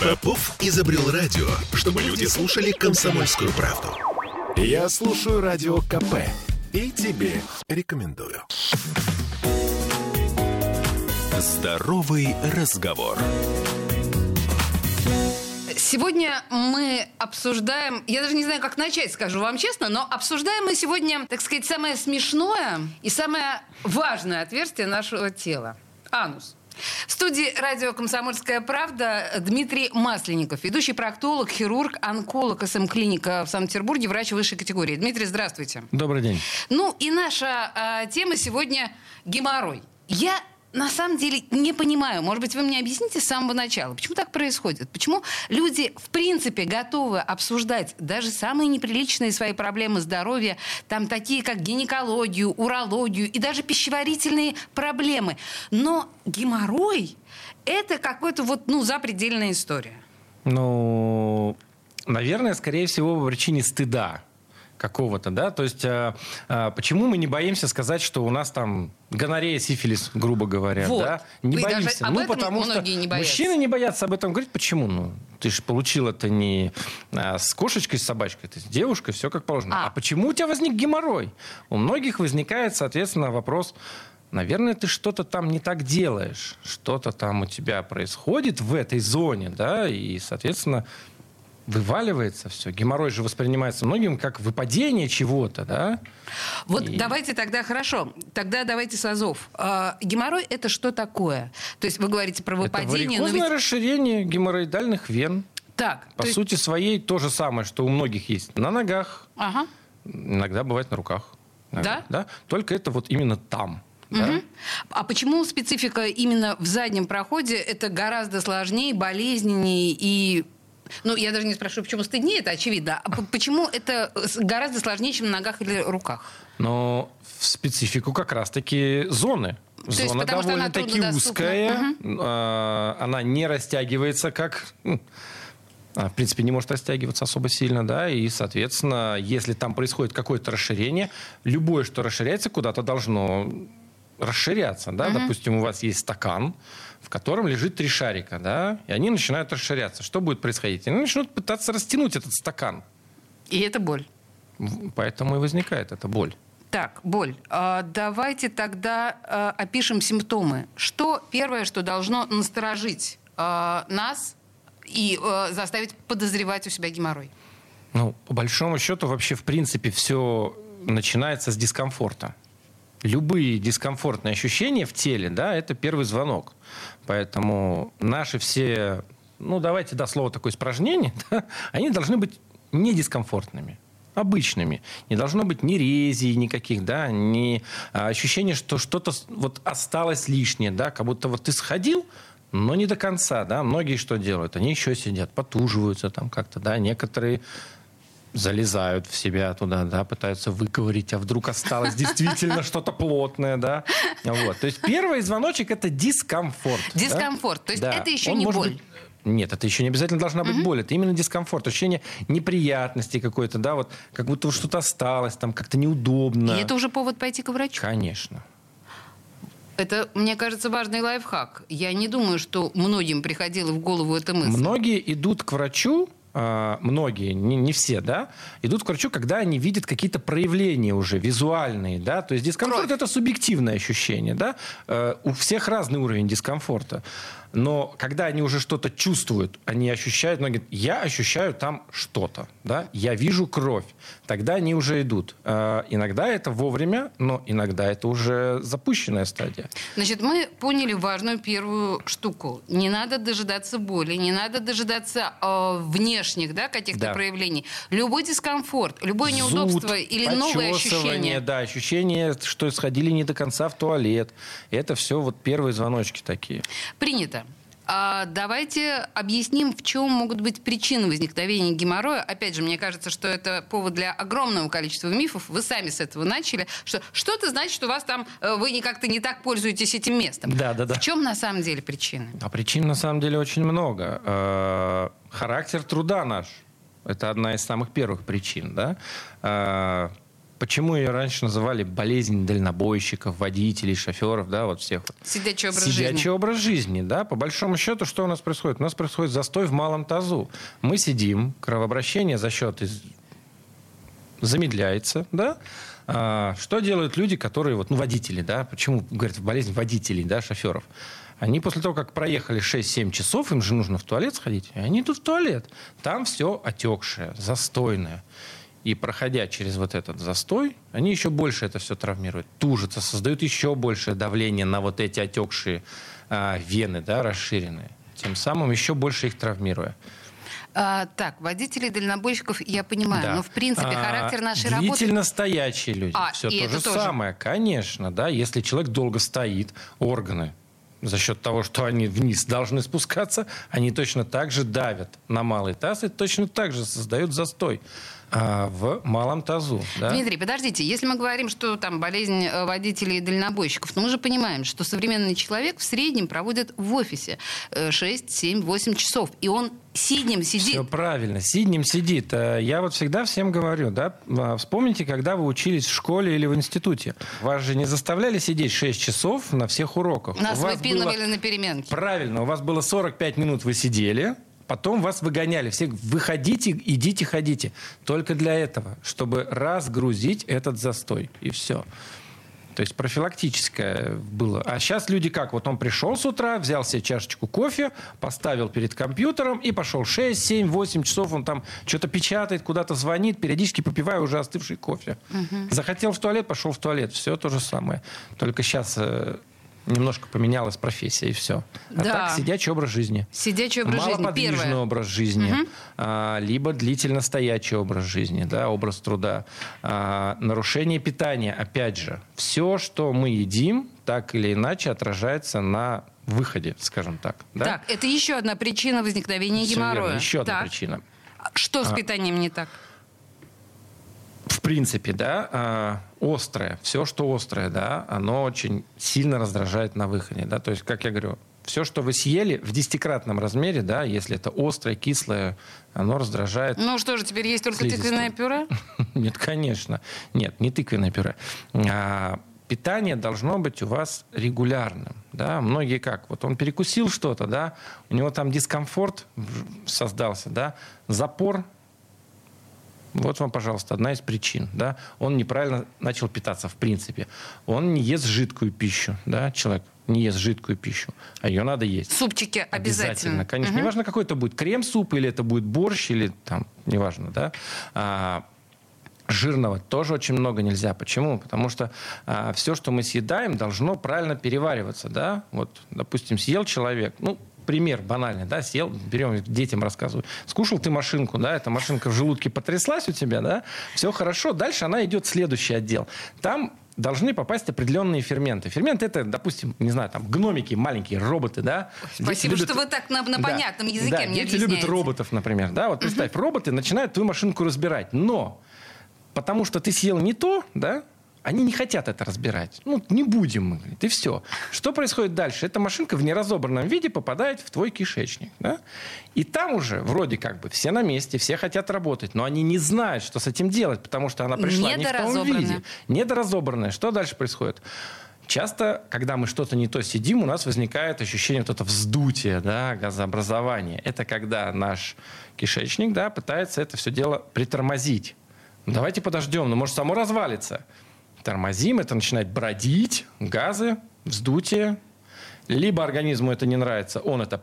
Попов изобрел радио, чтобы люди слушали комсомольскую правду. Я слушаю радио КП и тебе рекомендую. Здоровый разговор. Сегодня мы обсуждаем, я даже не знаю, как начать, скажу вам честно, но обсуждаем мы сегодня, так сказать, самое смешное и самое важное отверстие нашего тела – анус. В студии радио «Комсомольская правда» Дмитрий Масленников, ведущий проктолог, хирург, онколог СМ-клиника в Санкт-Петербурге, врач высшей категории. Дмитрий, здравствуйте. Добрый день. Ну и наша э, тема сегодня – геморрой. Я на самом деле не понимаю. Может быть, вы мне объясните с самого начала, почему так происходит? Почему люди, в принципе, готовы обсуждать даже самые неприличные свои проблемы здоровья, там такие, как гинекологию, урологию и даже пищеварительные проблемы. Но геморрой – это какой-то вот, ну, запредельная история. Ну, наверное, скорее всего, по причине стыда какого-то, да, то есть а, а, почему мы не боимся сказать, что у нас там гонорея, сифилис, грубо говоря, вот. да, не Вы боимся, ну потому что не мужчины не боятся об этом говорить, почему, ну, ты же получил это не а, с кошечкой, с собачкой, ты с девушкой, все как положено. А. а почему у тебя возник геморрой? У многих возникает, соответственно, вопрос, наверное, ты что-то там не так делаешь, что-то там у тебя происходит в этой зоне, да, и, соответственно, вываливается все. Геморрой же воспринимается многим как выпадение чего-то, да? Вот и... давайте тогда, хорошо, тогда давайте с азов. А, геморрой – это что такое? То есть вы говорите про выпадение... Это варикозное ведь... расширение геморроидальных вен. Так. По есть... сути своей то же самое, что у многих есть на ногах, ага. иногда бывает на руках. Да? да? Только это вот именно там. Да? Угу. А почему специфика именно в заднем проходе это гораздо сложнее, болезненнее и ну, я даже не спрашиваю, почему стыднее, это очевидно. А почему это гораздо сложнее, чем на ногах или руках? Но в специфику как раз-таки зоны. То Зона довольно-таки узкая, угу. она не растягивается как а, в принципе, не может растягиваться особо сильно, да, и, соответственно, если там происходит какое-то расширение, любое, что расширяется, куда-то должно расширяться, да, угу. допустим, у вас есть стакан, в котором лежит три шарика, да, и они начинают расширяться. Что будет происходить? Они начнут пытаться растянуть этот стакан. И это боль. Поэтому и возникает эта боль. Так, боль. А, давайте тогда а, опишем симптомы. Что первое, что должно насторожить а, нас и заставить подозревать у себя геморрой? Ну, по большому счету, вообще, в принципе, все начинается с дискомфорта любые дискомфортные ощущения в теле, да, это первый звонок. Поэтому наши все, ну, давайте, да, слово такое испражнение, да, они должны быть не дискомфортными обычными. Не должно быть ни резий никаких, да, ни а, ощущения, что что-то вот осталось лишнее, да, как будто вот ты сходил, но не до конца, да. Многие что делают? Они еще сидят, потуживаются там как-то, да. Некоторые залезают в себя туда, да, пытаются выковырить, а вдруг осталось действительно что-то плотное, да. Вот. То есть первый звоночек – это дискомфорт. Дискомфорт. Да? То есть да. это еще Он не боль. Быть... Нет, это еще не обязательно должна быть боль. Это именно дискомфорт, ощущение неприятности какой-то, да, вот как будто что-то осталось, там как-то неудобно. И это уже повод пойти к врачу? Конечно. Это, мне кажется, важный лайфхак. Я не думаю, что многим приходило в голову эта мысль. Многие идут к врачу, многие, не, не все, да, идут к врачу, когда они видят какие-то проявления уже визуальные, да, то есть дискомфорт Кровь. это субъективное ощущение, да, э, у всех разный уровень дискомфорта. Но когда они уже что-то чувствуют, они ощущают, многие, я ощущаю там что-то, да, я вижу кровь, тогда они уже идут. Э, иногда это вовремя, но иногда это уже запущенная стадия. Значит, мы поняли важную первую штуку. Не надо дожидаться боли, не надо дожидаться э, внешних, да, каких-то да. проявлений. Любой дискомфорт, любое неудобство Зуд, или новое ощущение. Да, ощущение, что сходили не до конца в туалет. Это все вот первые звоночки такие. Принято. А давайте объясним, в чем могут быть причины возникновения геморроя. Опять же, мне кажется, что это повод для огромного количества мифов. Вы сами с этого начали, что что-то значит, что у вас там э, вы как-то не так пользуетесь этим местом. Да, да, да. В чем на самом деле причины? А причин на самом деле очень много. Э, характер труда наш. Это одна из самых первых причин, да. Почему ее раньше называли болезнь дальнобойщиков, водителей, шоферов, да, вот всех. Сидячий образ Сидячий жизни. образ жизни, да. По большому счету, что у нас происходит? У нас происходит застой в малом тазу. Мы сидим, кровообращение за счет из... замедляется, да. А, что делают люди, которые, вот, ну, водители, да, почему, говорят, болезнь водителей, да, шоферов? Они после того, как проехали 6-7 часов, им же нужно в туалет сходить, и они идут в туалет. Там все отекшее, застойное. И проходя через вот этот застой, они еще больше это все травмируют, тужатся, создают еще большее давление на вот эти отекшие а, вены, да, расширенные. Тем самым еще больше их травмируя. А, так, водителей дальнобойщиков я понимаю, Да. но в принципе А, характер нашей работы... Длительно стоящие люди. А, Все то же тоже. самое, конечно, да. Если человек долго стоит, органы за счет того, что они вниз должны спускаться, они точно так же давят на малый таз и точно так же создают застой а, в малом тазу. Да? Дмитрий, подождите, если мы говорим, что там болезнь э, водителей и дальнобойщиков, но мы же понимаем, что современный человек в среднем проводит в офисе э, 6, 7, 8 часов, и он сиднем сидит. Все правильно, сиднем сидит. Э, Я вот всегда всем говорю, да, а, вспомните, когда вы учились в школе или в институте. Вас же не заставляли сидеть 6 часов на всех уроках. Нас выпинывали было- на переменке. Правильно, у вас было 45 минут, вы сидели, потом вас выгоняли. Все, выходите, идите, ходите. Только для этого, чтобы разгрузить этот застой. И все. То есть профилактическое было. А сейчас люди как? Вот он пришел с утра, взял себе чашечку кофе, поставил перед компьютером и пошел 6, 7, 8 часов. Он там что-то печатает, куда-то звонит, периодически попивая уже остывший кофе. Захотел в туалет, пошел в туалет. Все то же самое. Только сейчас немножко поменялась профессия и все. А Да. так сидячий образ жизни. Сидячий образ жизни. Малоподвижный Первое. образ жизни, а, либо длительно стоячий образ жизни, да, образ труда. А, нарушение питания, опять же, все, что мы едим, так или иначе отражается на выходе, скажем так. Да? Так, это еще одна причина возникновения геморроя. Еще одна Так. причина. Что с А. питанием не так? В принципе, да, а, острое, все, что острое, да, оно очень сильно раздражает на выходе, да, то есть, как я говорю, все, что вы съели в десятикратном размере, да, если это острое, кислое, оно раздражает. Ну что же, теперь есть только Слизистую. тыквенное пюре? Нет, конечно. Нет, не тыквенное пюре. А, питание должно быть у вас регулярным. Да? Многие как? Вот он перекусил что-то, да, у него там дискомфорт создался, да, запор. Вот вам, пожалуйста, одна из причин. Да? Он неправильно начал питаться, в принципе. Он не ест жидкую пищу. Да? Человек не ест жидкую пищу, а ее надо есть. Супчики обязательно. Конечно, Мгм. неважно, какой это будет крем-суп, или это будет борщ, или там, неважно, да. А, Жирного тоже очень много нельзя. Почему? Потому что все, что мы съедаем, должно правильно перевариваться. Да? Вот, допустим, съел человек, ну, пример банальный, да, съел, берем, детям рассказываю. Скушал ты машинку, да, эта машинка в желудке потряслась у тебя, да, все хорошо, дальше она идет в следующий отдел. Там должны попасть определенные ферменты. Ферменты это, допустим, не знаю, там гномики, маленькие роботы, да. Дети Спасибо, любят- что вы так на, на Да, понятном языке да, мне дети любят объясняете. роботов, например, да. Вот представь, роботы начинают твою машинку разбирать, но потому что ты съел не то, да, они не хотят это разбирать. Ну, не будем мы, говорит, и все. Что происходит дальше? Эта машинка в неразобранном виде попадает в твой кишечник. Да? И там уже вроде как бы все на месте, все хотят работать, но они не знают, что с этим делать, потому что она пришла не в том виде. Недоразобранная. Что дальше происходит? Часто, когда мы что-то не то сидим, у нас возникает ощущение вот это вздутия, да, газообразования. Это когда наш кишечник да, пытается это все дело притормозить. Ну, Давайте подождем, ну может само развалится. Тормозим, это начинает бродить, газы, вздутие. Либо организму это не нравится, он это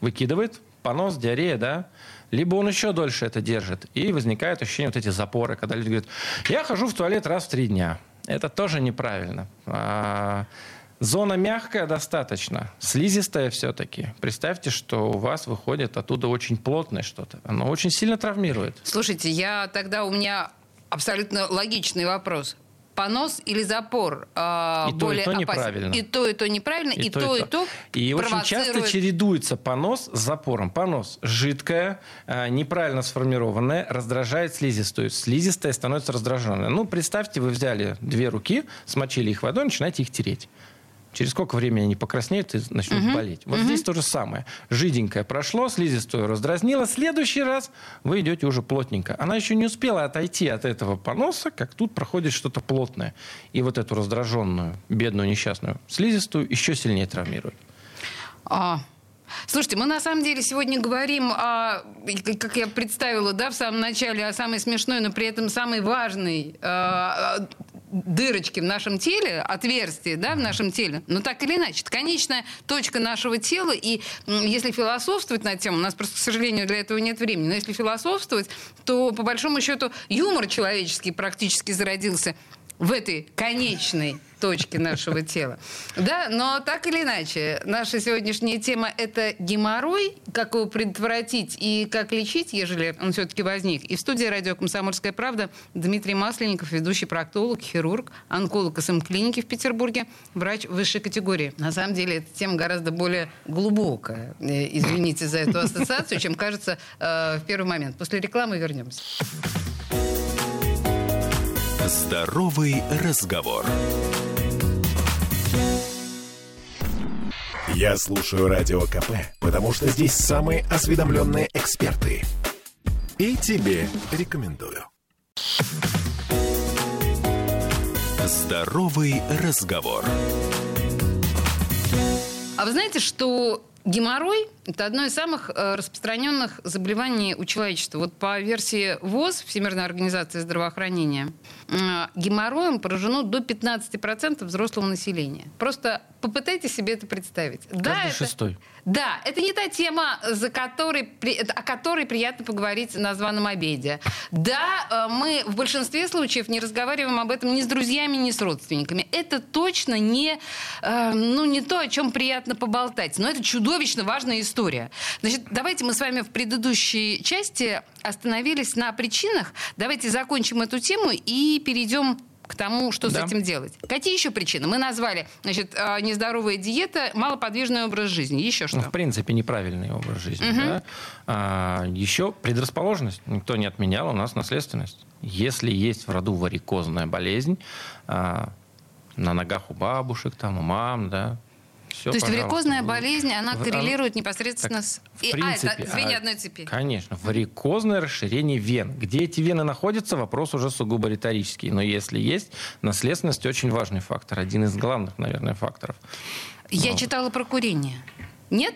выкидывает, понос, диарея, да. Либо он еще дольше это держит. И возникает ощущение вот эти запоры, когда люди говорят, я хожу в туалет раз в три дня. Это тоже неправильно. А, Зона мягкая достаточно, слизистая все-таки. Представьте, что у вас выходит оттуда очень плотное что-то. Оно очень сильно травмирует. Слушайте, я тогда у меня абсолютно логичный вопрос. Понос или запор а, И то, и более то опасен? неправильно. И то, и то неправильно, и, то, и то. И очень часто чередуется понос с запором. Понос жидкое, а, неправильно сформированное, раздражает слизистую. Слизистая становится раздраженной. Ну, представьте, вы взяли две руки, смочили их водой, начинаете их тереть. Через сколько времени они покраснеют и начнут угу. болеть. Вот угу. здесь то же самое. Жиденькое прошло, слизистую раздразнило. Следующий раз вы идете уже плотненько. Она еще не успела отойти от этого поноса, как тут проходит что-то плотное. И вот эту раздраженную, бедную, несчастную слизистую еще сильнее травмирует. А, Слушайте, мы на самом деле сегодня говорим о, как я представила, да, в самом начале, о самой смешной, но при этом самой важной э, дырочке в нашем теле, отверстие, да, в нашем теле. Но так или иначе, это конечная точка нашего тела. И если философствовать на тему, у нас просто, к сожалению, для этого нет времени, но если философствовать, то, по большому счету, юмор человеческий практически зародился в этой конечной точке нашего тела. Да, но так или иначе, наша сегодняшняя тема – это геморрой, как его предотвратить и как лечить, ежели он все-таки возник. И в студии радио «Комсомольская правда» Дмитрий Масленников, ведущий проктолог, хирург, онколог СМ-клиники в Петербурге, врач высшей категории. На самом деле, эта тема гораздо более глубокая, э, извините за эту ассоциацию, чем кажется э, в первый момент. После рекламы вернемся. Здоровый разговор. Я слушаю Радио КП, потому что здесь самые осведомленные эксперты. И тебе рекомендую. Здоровый разговор. А вы знаете, что Геморрой – это одно из самых э, распространенных заболеваний у человечества. Вот по версии ВОЗ, Всемирной организации здравоохранения, э, геморроем поражено до 15% взрослого населения. Просто попытайтесь себе это представить. Каждый да, это, шестой. Да, это не та тема, за которой, о которой приятно поговорить на званом обеде. Да, э, мы в большинстве случаев не разговариваем об этом ни с друзьями, ни с родственниками. Это точно не, ну, не то, о чем приятно поболтать. Но это чудо чудовищно важная история. Значит, давайте мы с вами в предыдущей части остановились на причинах. Давайте закончим эту тему и перейдем к тому, что да. с этим делать. Какие еще причины? Мы назвали, значит, а, нездоровая диета, малоподвижный образ жизни. Еще что? Ну, в принципе, неправильный образ жизни. Угу. Да? А, еще предрасположенность. Никто не отменял, у нас наследственность. Если есть в роду варикозная болезнь, а, на ногах у бабушек, там, у мам, да, все, То есть варикозная болезнь, она коррелирует непосредственно так, с... В принципе, а, это звенья а, одной цепи. Конечно. Варикозное расширение вен. Где эти вены находятся, вопрос уже сугубо риторический. Но если есть, наследственность очень важный фактор. Один из главных, наверное, факторов. Я вот. читала про курение. Нет?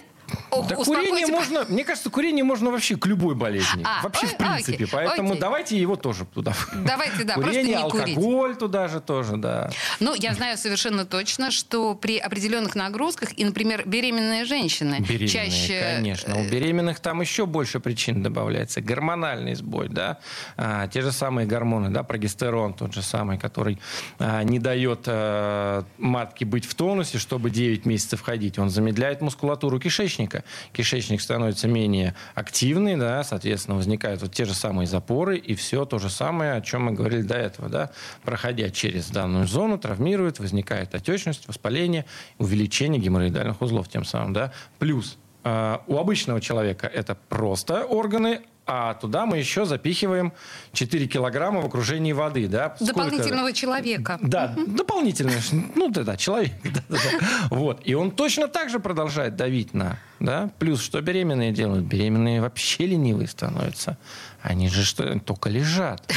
Да курение можно, мне кажется, курение можно вообще к любой болезни. А, вообще, ой, в принципе. Окей, Поэтому окей. давайте его тоже туда. Давайте, да, Курение, просто не алкоголь курить. туда же тоже, да. Ну, я знаю совершенно точно, что при определенных нагрузках, и, например, беременные женщины беременные, чаще... конечно. У э, беременных там еще больше причин добавляется. Гормональный сбой, да. А, те же самые гормоны, да, прогестерон тот же самый, который а, не дает а, матке быть в тонусе, чтобы 9 месяцев ходить. Он замедляет мускулатуру кишечника кишечника. Кишечник становится менее активный, да, соответственно, возникают вот те же самые запоры, и все то же самое, о чем мы говорили до этого. Да, проходя через данную зону, травмирует, возникает отечность, воспаление, увеличение геморроидальных узлов тем самым. Да. Плюс у обычного человека это просто органы, а туда мы еще запихиваем 4 килограмма в окружении воды. Да? Дополнительного Сколько? человека. Да, угу. дополнительного. Ну да, да, человек. Да, да, да. Вот. И он точно так же продолжает давить на... Да? Плюс, что беременные делают? Беременные вообще ленивые становятся. Они же что, только лежат.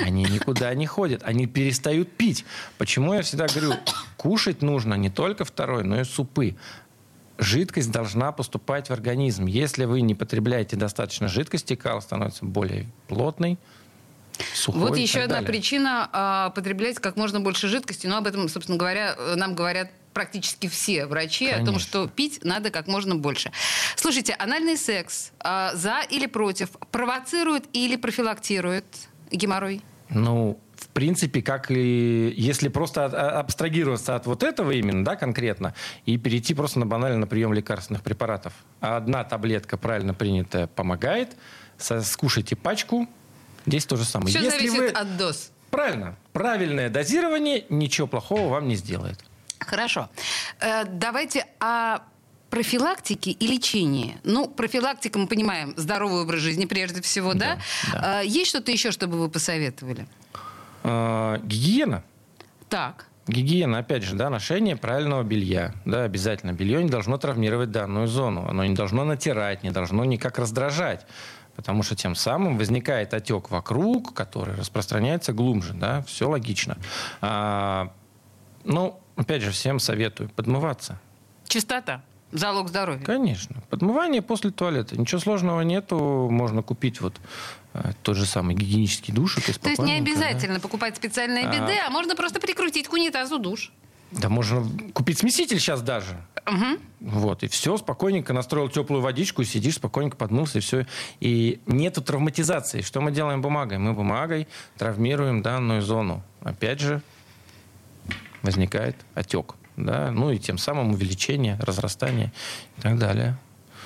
Они никуда не ходят. Они перестают пить. Почему я всегда говорю, кушать нужно не только второй, но и супы жидкость должна поступать в организм. Если вы не потребляете достаточно жидкости, кал становится более плотный, Сухой вот еще одна далее. причина а, потреблять как можно больше жидкости. Но об этом, собственно говоря, нам говорят практически все врачи Конечно. о том, что пить надо как можно больше. Слушайте, анальный секс а, за или против провоцирует или профилактирует геморрой? Ну, принципе, как и если просто а, абстрагироваться от вот этого именно, да, конкретно, и перейти просто на банально на прием лекарственных препаратов. Одна таблетка правильно принятая помогает, скушайте пачку, здесь то же самое. Все если зависит вы... от доз. Правильно. Правильное дозирование ничего плохого вам не сделает. Хорошо. Э, давайте о профилактике и лечении. Ну, профилактика, мы понимаем, здоровый образ жизни прежде всего, да? да? да. Э, есть что-то еще, чтобы вы посоветовали? Э, гигиена. Так. Гигиена, опять же, да, ношение правильного белья. Да, обязательно. Белье не должно травмировать данную зону. Оно не должно натирать, не должно никак раздражать. Потому что тем самым возникает отек вокруг, который распространяется глубже. Да? Все логично. А, ну, опять же, всем советую подмываться. Чистота. Залог здоровья. Конечно. Подмывание после туалета. Ничего сложного нету. Можно купить вот э, тот же самый гигиенический душ. То есть не обязательно да? покупать специальные биде, а, а можно просто прикрутить к унитазу душ. Да можно купить смеситель сейчас даже. Угу. Вот, и все, спокойненько настроил теплую водичку, сидишь, спокойненько подмылся, и все. И нету травматизации. Что мы делаем бумагой? Мы бумагой травмируем данную зону. Опять же, возникает отек да, ну и тем самым увеличение, разрастание и так далее.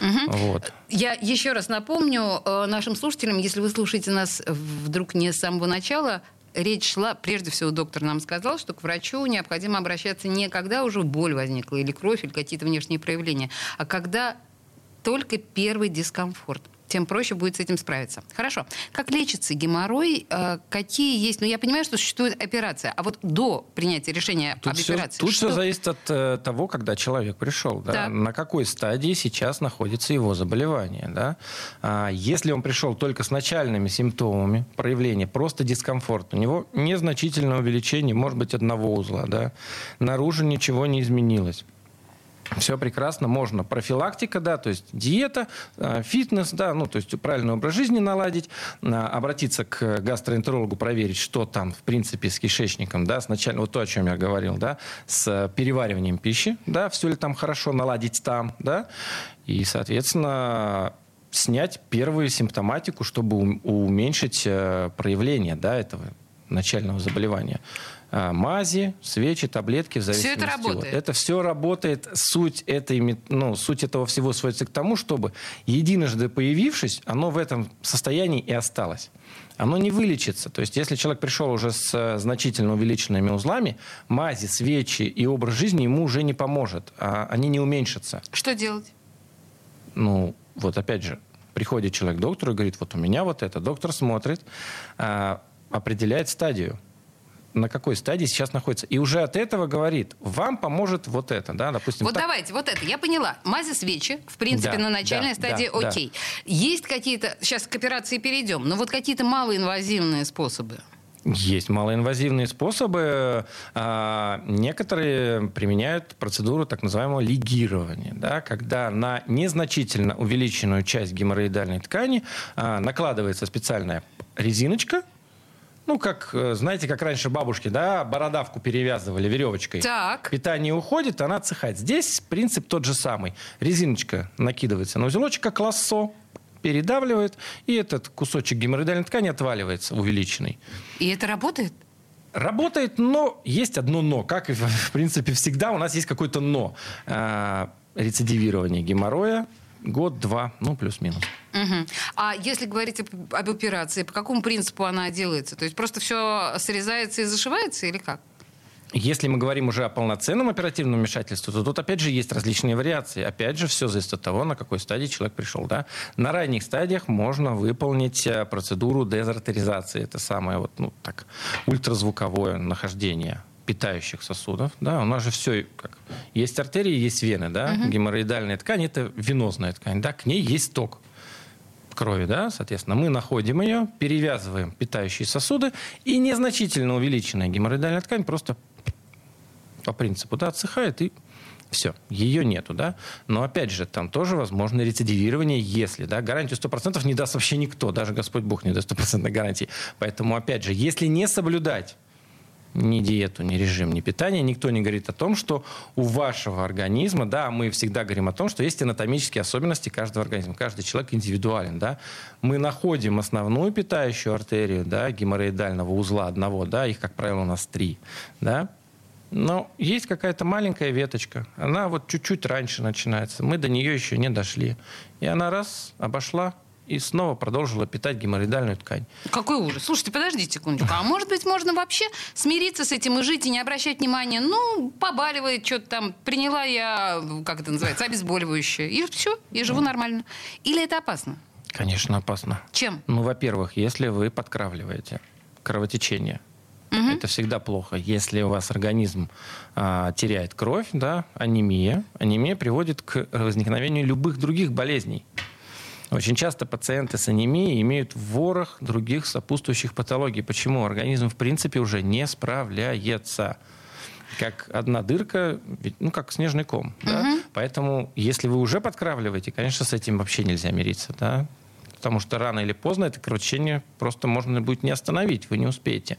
Угу. Вот. Я еще раз напомню э, нашим слушателям, если вы слушаете нас вдруг не с самого начала, речь шла, прежде всего доктор нам сказал, что к врачу необходимо обращаться не когда уже боль возникла, или кровь, или какие-то внешние проявления, а когда только первый дискомфорт тем проще будет с этим справиться. Хорошо. Как лечится геморрой? Э, какие есть? Ну, я понимаю, что существует операция. А вот до принятия решения тут об все, операции... Тут что... все зависит от э, того, когда человек пришел. Да? Да. На какой стадии сейчас находится его заболевание. Да? А если он пришел только с начальными симптомами проявления, просто дискомфорт, у него незначительное увеличение, может быть, одного узла. Да? Наружу ничего не изменилось все прекрасно, можно. Профилактика, да, то есть диета, э, фитнес, да, ну, то есть правильный образ жизни наладить, э, обратиться к гастроэнтерологу, проверить, что там, в принципе, с кишечником, да, сначала, вот то, о чем я говорил, да, с перевариванием пищи, да, все ли там хорошо, наладить там, да, и, соответственно, снять первую симптоматику, чтобы уменьшить э, проявление, да, этого начального заболевания. А, мази, свечи, таблетки в зависимости. Все это работает. Это все работает. Суть, этой, ну, суть этого всего сводится к тому, чтобы единожды появившись, оно в этом состоянии и осталось. Оно не вылечится. То есть, если человек пришел уже с э, значительно увеличенными узлами, мази, свечи и образ жизни ему уже не поможет. А они не уменьшатся. Что делать? Ну, вот опять же, приходит человек к доктору и говорит, вот у меня вот это. Доктор смотрит, а, определяет стадию на какой стадии сейчас находится. И уже от этого говорит, вам поможет вот это, да, допустим. Вот так. давайте, вот это, я поняла. Мази свечи, в принципе, да, на начальной да, стадии да, окей. Да. Есть какие-то, сейчас к операции перейдем, но вот какие-то малоинвазивные способы? Есть малоинвазивные способы. А, некоторые применяют процедуру так называемого лигирования, да, когда на незначительно увеличенную часть геморроидальной ткани а, накладывается специальная резиночка, ну, как, э, знаете, как раньше бабушки, да, бородавку перевязывали веревочкой. Так. Питание уходит, она отсыхает. Здесь принцип тот же самый. Резиночка накидывается на узелочек, как лассо, передавливает, и этот кусочек геморроидальной ткани отваливается, увеличенный. И это работает? Работает, но есть одно но. Как и, в принципе, всегда у нас есть какое-то но. А, рецидивирование геморроя год-два, ну, плюс-минус. Угу. А если говорить об, об операции, по какому принципу она делается? То есть просто все срезается и зашивается или как? Если мы говорим уже о полноценном оперативном вмешательстве, то тут опять же есть различные вариации. Опять же, все зависит от того, на какой стадии человек пришел. Да? На ранних стадиях можно выполнить э, процедуру дезартеризации. Это самое вот, ну, так, ультразвуковое нахождение питающих сосудов, да, у нас же все как есть артерии, есть вены, да, угу. геморроидальная ткань это венозная ткань, да, к ней есть ток крови, да, соответственно, мы находим ее, перевязываем питающие сосуды, и незначительно увеличенная геморроидальная ткань просто по принципу, да, отсыхает и все, ее нету, да. Но опять же, там тоже возможно рецидивирование, если, да, гарантию 100% не даст вообще никто, даже Господь Бог не даст стопроцентной гарантии. Поэтому, опять же, если не соблюдать ни диету, ни режим, ни питание, никто не говорит о том, что у вашего организма, да, мы всегда говорим о том, что есть анатомические особенности каждого организма. Каждый человек индивидуален, да. Мы находим основную питающую артерию, да, геморроидального узла одного, да, их, как правило, у нас три, да. Но есть какая-то маленькая веточка, она вот чуть-чуть раньше начинается, мы до нее еще не дошли. И она раз обошла и снова продолжила питать геморроидальную ткань. Какой ужас. Слушайте, подождите секундочку. А может быть, можно вообще смириться с этим и жить, и не обращать внимания? Ну, побаливает что-то там. Приняла я, как это называется, обезболивающее. И все, и живу нормально. Или это опасно? Конечно, опасно. Чем? Ну, во-первых, если вы подкравливаете кровотечение, Угу. Это всегда плохо. Если у вас организм а, теряет кровь, да, анемия, анемия приводит к возникновению любых других болезней. Очень часто пациенты с анемией имеют ворох других сопутствующих патологий. Почему? Организм, в принципе, уже не справляется. Как одна дырка, ну, как снежный ком. Угу. Да? Поэтому, если вы уже подкравливаете, конечно, с этим вообще нельзя мириться. Да? Потому что рано или поздно это кровотечение просто можно будет не остановить, вы не успеете.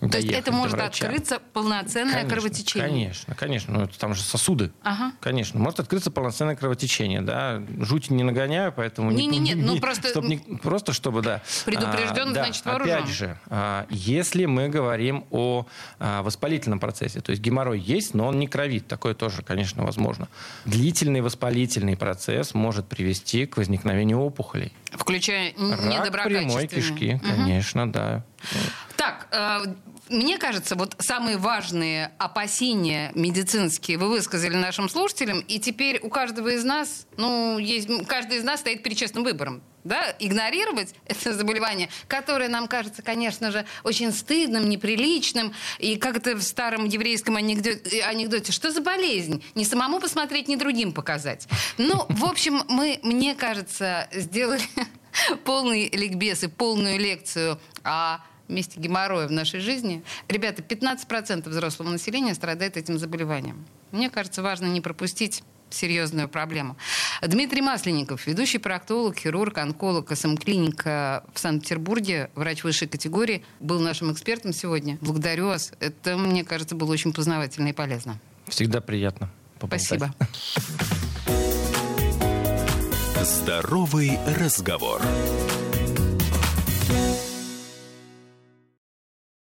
То есть это может открыться полноценное конечно, кровотечение? Конечно, конечно. Ну, это там же сосуды. Ага. Конечно. Может открыться полноценное кровотечение. Да? Жуть не нагоняю, поэтому... Не, не, нет, ну просто... Чтоб не, просто чтобы, да. Предупрежден, а, значит вооружен. Опять же, а, если мы говорим о а, воспалительном процессе, то есть геморрой есть, но он не кровит. Такое тоже, конечно, возможно. Длительный воспалительный процесс может привести к возникновению опухолей. Включая Рак прямой кишки, конечно, угу. да. Э, мне кажется, вот самые важные опасения медицинские вы высказали нашим слушателям, и теперь у каждого из нас, ну, есть, каждый из нас стоит перед честным выбором. Да, игнорировать это заболевание, которое нам кажется, конечно же, очень стыдным, неприличным, и как это в старом еврейском анекдоте, анекдоте что за болезнь? Не самому посмотреть, не другим показать. Ну, в общем, мы, мне кажется, сделали полный ликбез и полную лекцию о месте геморроя в нашей жизни. Ребята, 15% взрослого населения страдает этим заболеванием. Мне кажется, важно не пропустить серьезную проблему. Дмитрий Масленников, ведущий проктолог, хирург, онколог СМ-клиника в Санкт-Петербурге, врач высшей категории, был нашим экспертом сегодня. Благодарю вас. Это, мне кажется, было очень познавательно и полезно. Всегда приятно. Поболтать. Спасибо. Здоровый разговор.